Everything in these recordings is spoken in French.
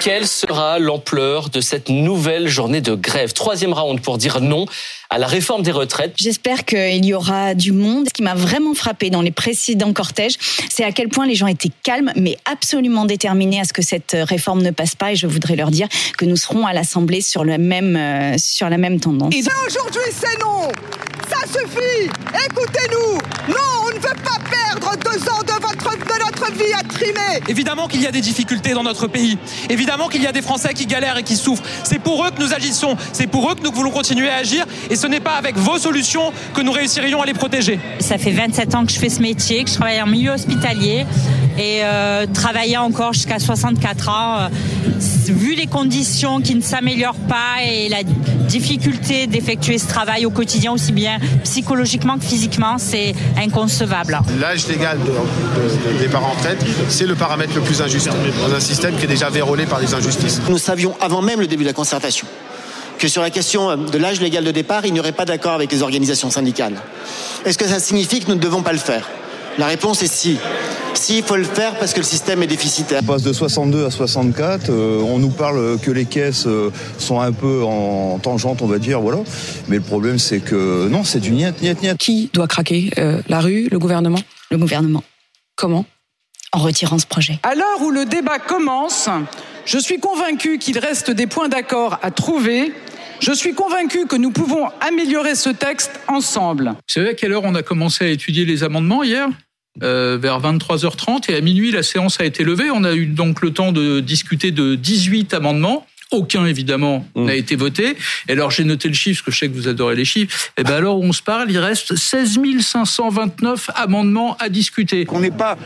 Quelle sera l'ampleur de cette nouvelle journée de grève? Troisième round pour dire non à la réforme des retraites. J'espère qu'il y aura du monde. Ce qui m'a vraiment frappé dans les précédents cortèges, c'est à quel point les gens étaient calmes, mais absolument déterminés à ce que cette réforme ne passe pas. Et je voudrais leur dire que nous serons à l'Assemblée sur, le même, euh, sur la même tendance. Et aujourd'hui, c'est non Ça suffit Écoutez-nous vie à trimer Évidemment qu'il y a des difficultés dans notre pays. Évidemment qu'il y a des Français qui galèrent et qui souffrent. C'est pour eux que nous agissons. C'est pour eux que nous voulons continuer à agir. Et ce n'est pas avec vos solutions que nous réussirions à les protéger. Ça fait 27 ans que je fais ce métier, que je travaille en milieu hospitalier et euh, travailler encore jusqu'à 64 ans, euh, vu les conditions qui ne s'améliorent pas et la difficulté d'effectuer ce travail au quotidien, aussi bien psychologiquement que physiquement, c'est inconcevable. L'âge légal de, de, de départ en retraite, c'est le paramètre le plus injuste dans un système qui est déjà vérolé par des injustices. Nous savions avant même le début de la concertation que sur la question de l'âge légal de départ, il n'y aurait pas d'accord avec les organisations syndicales. Est-ce que ça signifie que nous ne devons pas le faire? La réponse est si. Si, il faut le faire parce que le système est déficitaire. On passe de 62 à 64. Euh, on nous parle que les caisses euh, sont un peu en tangente, on va dire, voilà. Mais le problème, c'est que non, c'est du niet, niet, niet. Qui doit craquer euh, La rue Le gouvernement? Le gouvernement. Comment? En retirant ce projet. À l'heure où le débat commence, je suis convaincu qu'il reste des points d'accord à trouver je suis convaincu que nous pouvons améliorer ce texte ensemble. Vous savez à quelle heure on a commencé à étudier les amendements hier? Euh, vers 23h30 et à minuit la séance a été levée. On a eu donc le temps de discuter de 18 amendements. Aucun, évidemment, mmh. n'a été voté. Et alors, j'ai noté le chiffre, parce que je sais que vous adorez les chiffres. Et ben alors, on se parle, il reste 16 529 amendements à discuter. On n'est pas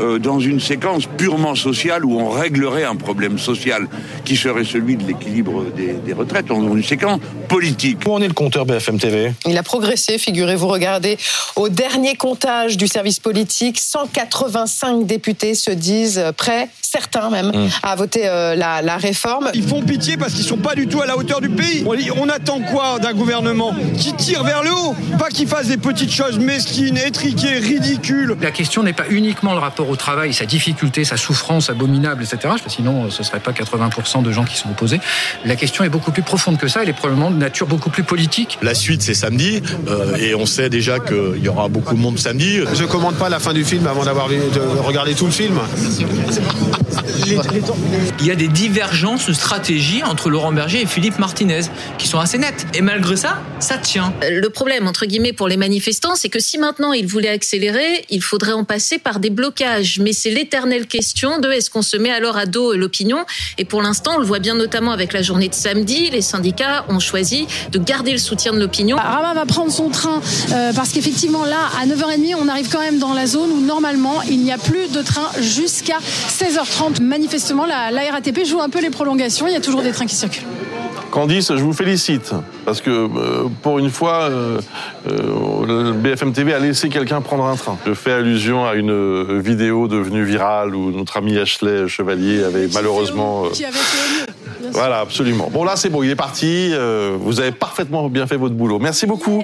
euh, dans une séquence purement sociale où on réglerait un problème social qui serait celui de l'équilibre des, des, retraites. On est dans une séquence politique. Où en est le compteur BFM TV Il a progressé, figurez-vous, regardez, au dernier comptage du service politique, 185 députés se disent prêts, certains même, mmh. à voter euh, la, la réforme. Il faut pitié parce qu'ils sont pas du tout à la hauteur du pays. On attend quoi d'un gouvernement qui tire vers le haut, pas qui fasse des petites choses mesquines, étriquées, ridicules. La question n'est pas uniquement le rapport au travail, sa difficulté, sa souffrance abominable, etc. Sinon, ce serait pas 80% de gens qui sont opposés. La question est beaucoup plus profonde que ça. Elle est probablement de nature beaucoup plus politique. La suite, c'est samedi, euh, et on sait déjà qu'il y aura beaucoup de monde samedi. Je commande pas la fin du film avant d'avoir regardé tout le film. Il y a des divergences stratégiques entre Laurent Berger et Philippe Martinez, qui sont assez nettes. Et malgré ça, ça tient. Le problème, entre guillemets, pour les manifestants, c'est que si maintenant ils voulaient accélérer, il faudrait en passer par des blocages. Mais c'est l'éternelle question de est-ce qu'on se met alors à dos l'opinion? Et pour l'instant, on le voit bien notamment avec la journée de samedi, les syndicats ont choisi de garder le soutien de l'opinion. Rama va prendre son train euh, parce qu'effectivement, là, à 9h30, on arrive quand même dans la zone où normalement, il n'y a plus de train jusqu'à 16h30. Manifestement, la, la RATP joue un peu les prolongations. Il y a toujours des trains qui circulent. Candice, je vous félicite parce que euh, pour une fois, euh, euh, BFM TV a laissé quelqu'un prendre un train. Je fais allusion à une vidéo devenue virale où notre ami Ashley Chevalier avait malheureusement. Qui avait fait voilà, absolument. Bon là, c'est bon, il est parti. vous avez parfaitement bien fait votre boulot. Merci beaucoup.